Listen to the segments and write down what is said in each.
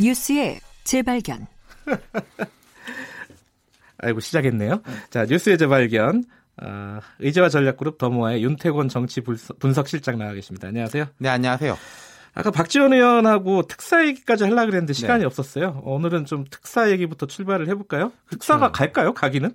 뉴스의 재발견. 아이고 시작했네요. 자 뉴스의 재발견. 어, 의제와 전략그룹 더모아의 윤태곤 정치 분석실장 나와 계십니다. 안녕하세요. 네, 안녕하세요. 아까 박지원 의원하고 특사 얘기까지 하려고 그랬는데 시간이 네. 없었어요. 오늘은 좀 특사 얘기부터 출발을 해볼까요? 특사가 갈까요? 가기는?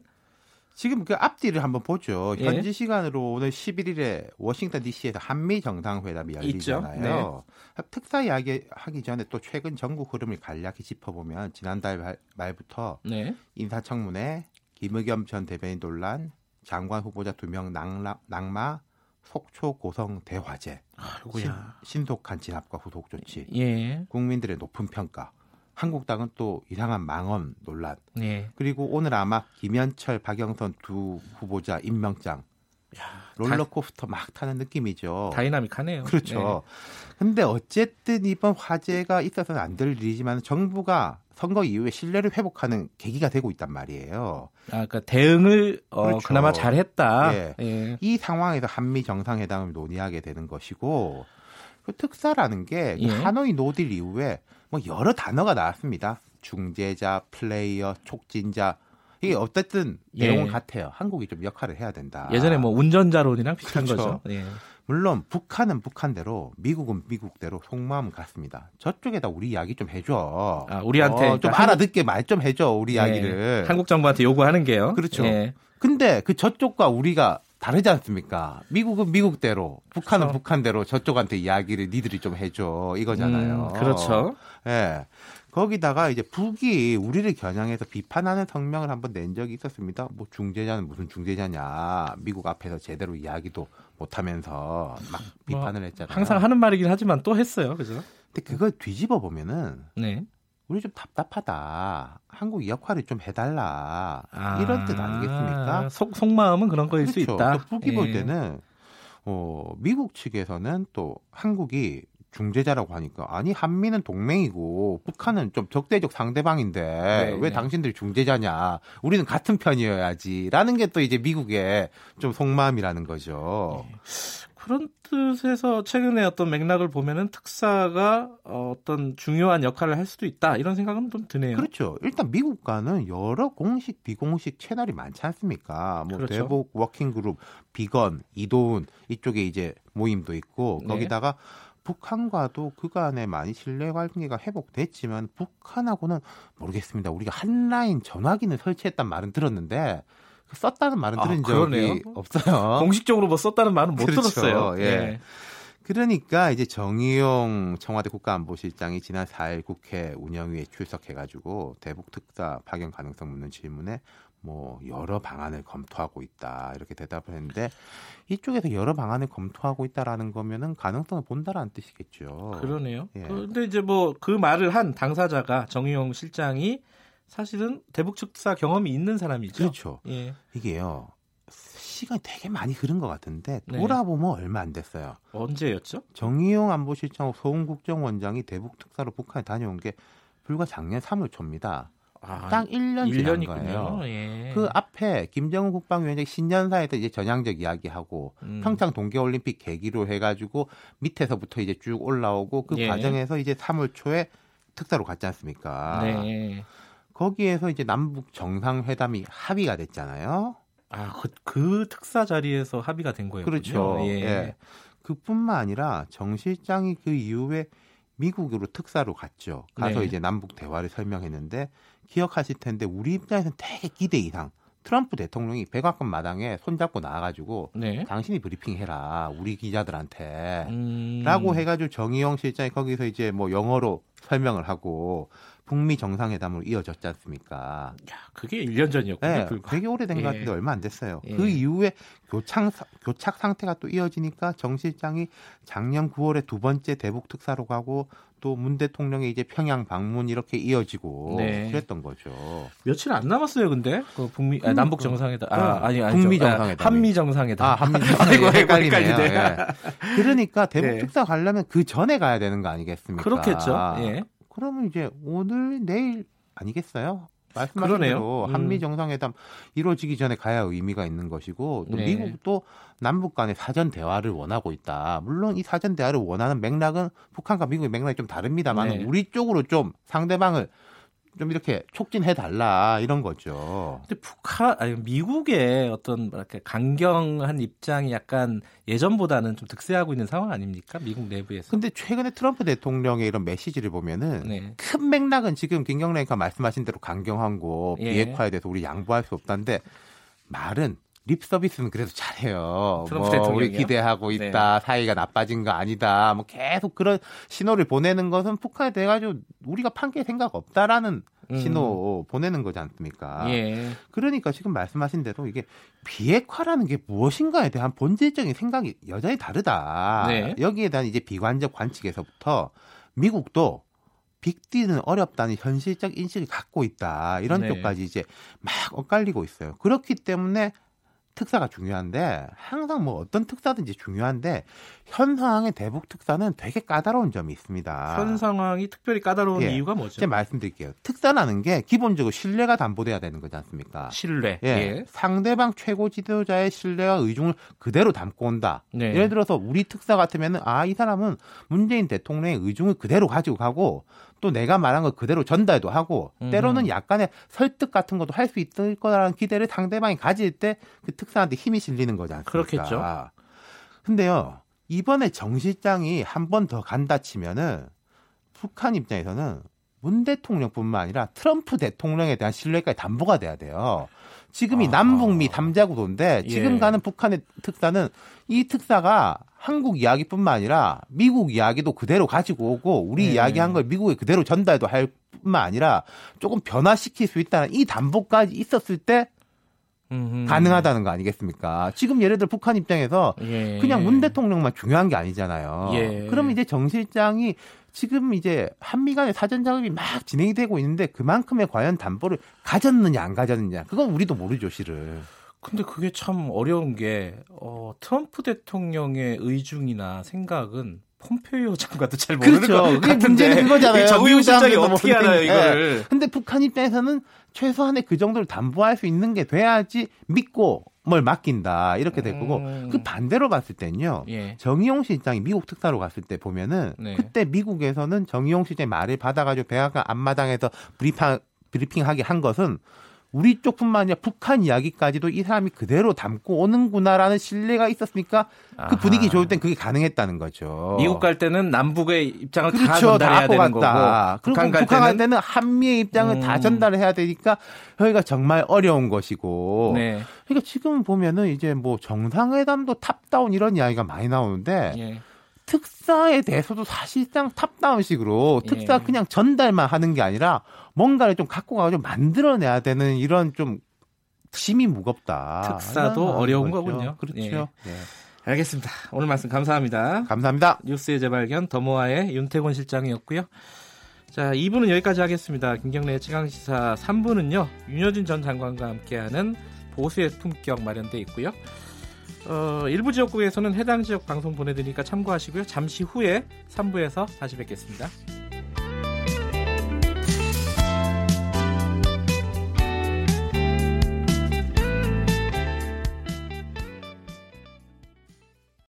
지금 그 앞뒤를 한번 보죠. 예. 현지 시간으로 오늘 11일에 워싱턴 DC에서 한미 정상회담이 열리잖아요. 네. 특사 이야기 하기 전에 또 최근 전국 흐름을 간략히 짚어보면 지난달 말부터 네. 인사청문회, 김의겸 전 대변인 논란, 장관 후보자 두 명 낙마, 속초 고성 대화제, 아, 신, 신속한 진압과 후속 조치, 예. 국민들의 높은 평가, 한국당은 또 이상한 망언 논란. 네. 그리고 오늘 아마 김현철, 박영선 두 후보자 임명장. 야, 롤러코스터 막 타는 느낌이죠. 다이나믹하네요. 그렇죠. 네. 근데 어쨌든 이번 화재가 있어서는 안 될 일이지만 정부가 선거 이후에 신뢰를 회복하는 계기가 되고 있단 말이에요. 아, 그러니까 대응을 어, 그렇죠. 그나마 잘했다. 예. 예. 이 상황에서 한미 정상회담을 논의하게 되는 것이고 그 특사라는 게 그 예. 하노이 no deal 이후에 뭐 여러 단어가 나왔습니다. 중재자, 플레이어, 촉진자. 이게 어쨌든 예. 내용은 같아요. 한국이 좀 역할을 해야 된다. 예전에 뭐 운전자론이랑 비슷한 그렇죠. 거죠. 예. 물론 북한은 북한대로 미국은 미국대로 속마음 같습니다. 저쪽에다 우리 이야기 좀 해줘. 아, 우리한테 어, 좀 한국... 알아듣게 말 좀 해줘 우리 예. 이야기를. 한국 정부한테 요구하는 게요. 그렇죠. 예. 근데 그 저쪽과 우리가 다르지 않습니까? 미국은 미국대로, 북한은 그렇죠. 북한대로 저쪽한테 이야기를 니들이 좀 해줘 이거잖아요. 음, 그렇죠. 예. 네. 거기다가 이제 북이 우리를 겨냥해서 비판하는 성명을 한번 낸 적이 있었습니다. 뭐 중재자는 무슨 중재자냐. 미국 앞에서 제대로 이야기도 못하면서 막뭐 비판을 뭐 했잖아요. 항상 하는 말이긴 하지만 또 했어요. 그죠? 근데 그걸 뒤집어 보면은 네. 우리 좀 답답하다. 한국 역할을 좀 해달라. 아, 이런 뜻 아니겠습니까? 속, 속마음은 그런 거일 그렇죠. 수 있다. 또 북이 예. 볼 때는 어, 미국 측에서는 또 한국이 중재자라고 하니까 아니 한미는 동맹이고 북한은 좀 적대적 상대방인데 네, 왜 네. 당신들이 중재자냐 우리는 같은 편이어야지라는 게 또 이제 미국의 좀 속마음이라는 거죠. 네. 그런 뜻에서 최근에 어떤 맥락을 보면은 특사가 어떤 중요한 역할을 할 수도 있다 이런 생각은 좀 드네요. 그렇죠. 일단 미국과는 여러 공식 비공식 채널이 많지 않습니까? 뭐 그렇죠. 대북 working group, 비건, 이도훈 이쪽에 이제 모임도 있고 네. 거기다가 북한과도 그간에 많이 신뢰 관계가 회복됐지만 북한하고는 모르겠습니다. 우리가 한 라인 전화기는 설치했단 말은 들었는데 썼다는 말은 아, 들은 아, 적이 없어요. 공식적으로 뭐 썼다는 말은 못 그렇죠. 들었어요. 예. 예. 그러니까 이제 정의용 청와대 국가안보실장이 지난 4일 국회 운영위에 출석해가지고 대북 특사 파견 가능성 묻는 질문에 뭐 여러 방안을 검토하고 있다 이렇게 대답을 했는데 이쪽에서 여러 방안을 검토하고 있다라는 거면은 가능성을 본다라는 뜻이겠죠. 그러네요. 예. 그런데 이제 뭐 그 말을 한 당사자가 정의용 실장이 사실은 대북 특사 경험이 있는 사람이죠. 그렇죠. 예. 이게요. 시간이 되게 많이 흐른 것 같은데 네. 돌아보면 네. 얼마 안 됐어요. 언제였죠? 정의용 안보실장 소은 국정원장이 대북 특사로 북한에 다녀온 게 불과 작년 3월 초입니다. 아, 딱 1년 지난 거예요. 예. 그 앞에 김정은 국방위원장이 신년사에서 이제 전향적 이야기하고 음. 평창 동계올림픽 계기로 해가지고 밑에서부터 이제 쭉 올라오고 그 예. 과정에서 이제 3월 초에 특사로 갔지 않습니까? 네. 거기에서 이제 남북 정상회담이 합의가 됐잖아요. 아, 그, 그 특사 자리에서 합의가 된 거예요. 그렇죠. 예. 예. 그뿐만 아니라 정 실장이 그 이후에 미국으로 특사로 갔죠. 가서 네. 이제 남북 대화를 설명했는데 기억하실 텐데 우리 입장에서는 되게 기대 이상. 트럼프 대통령이 백악관 마당에 손잡고 나와가지고 네. 당신이 브리핑해라 우리 기자들한테 음... 라고 해가지고 정의용 실장이 거기서 이제 뭐 영어로 설명을 하고 북미 정상회담으로 이어졌지 않습니까? 야, 그게 1년 전이었군요. 네, 불과. 되게 오래된 예. 것 같은데 얼마 안 됐어요. 예. 그 이후에 교착, 교착 상태가 또 이어지니까 정 실장이 작년 9월에 두 번째 대북 특사로 가고 또 문 대통령의 이제 평양 방문 이렇게 이어지고 네. 그랬던 거죠. 며칠 안 남았어요, 근데 그 북미 아, 남북 정상회담 아 아니 아니 북미 아, 정상회담 한미 정상회담 아 한미 정상회담 헷갈리네요. 예. 그러니까 대북 네. 특사 가려면 그 전에 가야 되는 거 아니겠습니까? 그렇겠죠. 예. 그러면 이제 오늘 내일 아니겠어요? 말씀하신 대로 음. 한미 정상회담 이루어지기 전에 가야 의미가 있는 것이고 또 네. 미국도 남북 간의 사전 대화를 원하고 있다. 물론 이 사전 대화를 원하는 맥락은 북한과 미국의 맥락이 좀 다릅니다만 네. 우리 쪽으로 좀 상대방을 좀 이렇게 촉진해 달라 이런 거죠. 근데 북한 아니 미국의 어떤 이렇게 강경한 입장이 약간 예전보다는 좀 득세하고 있는 상황 아닙니까? 미국 내부에서. 근데 최근에 트럼프 대통령의 이런 메시지를 보면은 네. 큰 맥락은 지금 김경래가 말씀하신 대로 강경한고 예. 비핵화에 대해서 우리 양보할 수 없다는데 말은 립 서비스는 그래도 잘해요. 뭐 우리 기대하고 네. 있다. 네. 사이가 나빠진 거 아니다. 뭐 계속 그런 신호를 보내는 것은 북한에 대해 가지고 우리가 판게 생각 없다라는 음. 신호 보내는 거지 않습니까? 예. 그러니까 지금 말씀하신 대로 이게 비핵화라는 게 무엇인가에 대한 본질적인 생각이 여전히 다르다. 네. 여기에 대한 이제 비관적 관측에서부터 미국도 빅디는 어렵다는 현실적 인식을 갖고 있다. 이런 네. 쪽까지 이제 막 엇갈리고 있어요. 그렇기 때문에 특사가 중요한데 항상 뭐 어떤 특사든지 중요한데 현 상황의 대북 특사는 되게 까다로운 점이 있습니다. 현 상황이 특별히 까다로운 예. 이유가 뭐죠? 제가 말씀드릴게요. 특사라는 게 기본적으로 신뢰가 담보돼야 되는 거지 않습니까? 신뢰. 예. 예. 상대방 최고 지도자의 신뢰와 의중을 그대로 담고 온다. 네. 예를 들어서 우리 특사 같으면은 아 이 사람은 문재인 대통령의 의중을 그대로 가지고 가고 또 내가 말한 걸 그대로 전달도 하고 음. 때로는 약간의 설득 같은 것도 할 수 있을 거라는 기대를 상대방이 가질 때 그 특 사한테 힘이 실리는 거지 않습니까? 그렇겠죠. 근데요. 이번에 정 실장이 한 번 더 간다 치면은 북한 입장에서는 문 대통령뿐만 아니라 트럼프 대통령에 대한 신뢰까지 담보가 돼야 돼요. 지금이 아. 남북미 3자 구도인데 지금 예. 가는 북한의 특사는 이 특사가 한국 이야기뿐만 아니라 미국 이야기도 그대로 가지고 오고 우리 예. 이야기한 걸 미국에 그대로 전달도 할 뿐만 아니라 조금 변화시킬 수 있다는 이 담보까지 있었을 때 음흠. 가능하다는 거 아니겠습니까? 지금 예를 들어 북한 입장에서 예. 그냥 문 대통령만 중요한 게 아니잖아요. 예. 그러면 이제 정 실장이 지금 이제 한미 간의 사전 작업이 막 진행이 되고 있는데 그만큼의 과연 담보를 가졌느냐 안 가졌느냐 그건 우리도 모르죠, 실은. 근데 그게 참 어려운 게 어, 트럼프 대통령의 의중이나 생각은 폼페이오 장관도 잘 모르는 그렇죠. 것 같은데 문제는 거잖아요. 정의실장이 어떻게 알아요 이거를? 네. 근데 북한 입장에서는 최소한의 그 정도를 담보할 수 있는 게 돼야지 믿고 뭘 맡긴다 이렇게 될 거고 음. 그 반대로 봤을 때는요 예. 정의용 실장이 미국 특사로 갔을 때 보면은 네. 그때 미국에서는 정의용 실장의 말을 받아가지고 백악관 앞마당에서 브리핑 브리핑하게 한 것은 우리 쪽뿐만 아니라 북한 이야기까지도 이 사람이 그대로 담고 오는구나라는 신뢰가 있었으니까 그 분위기 좋을 땐 그게 가능했다는 거죠. 미국 갈 때는 남북의 입장을 그렇죠. 다 전달해야 다 되는. 거고 북한 갈, 북한 갈 때는 한미의 입장을 음. 다 전달해야 되니까 여기가 정말 어려운 것이고. 네. 그러니까 지금 보면은 이제 뭐 정상회담도 top-down 이런 이야기가 많이 나오는데 예. 특사에 대해서도 사실상 top-down식으로 특사 예. 그냥 전달만 하는 게 아니라 뭔가를 좀 갖고 가서 만들어내야 되는 이런 좀 짐이 무겁다. 특사도 어려운 거죠. 거군요. 그렇죠. 예. 네. 알겠습니다. 오늘 말씀 감사합니다. 감사합니다. 뉴스의 재발견 더모아의 윤태곤 실장이었고요. 자, 2부는 여기까지 하겠습니다. 김경래의 최강시사 3부는요. 윤여준 전 장관과 함께하는 보수의 품격 마련돼 있고요. 어, 일부 지역국에서는 해당 지역 방송 보내드리니까 참고하시고요. 잠시 후에 3부에서 다시 뵙겠습니다.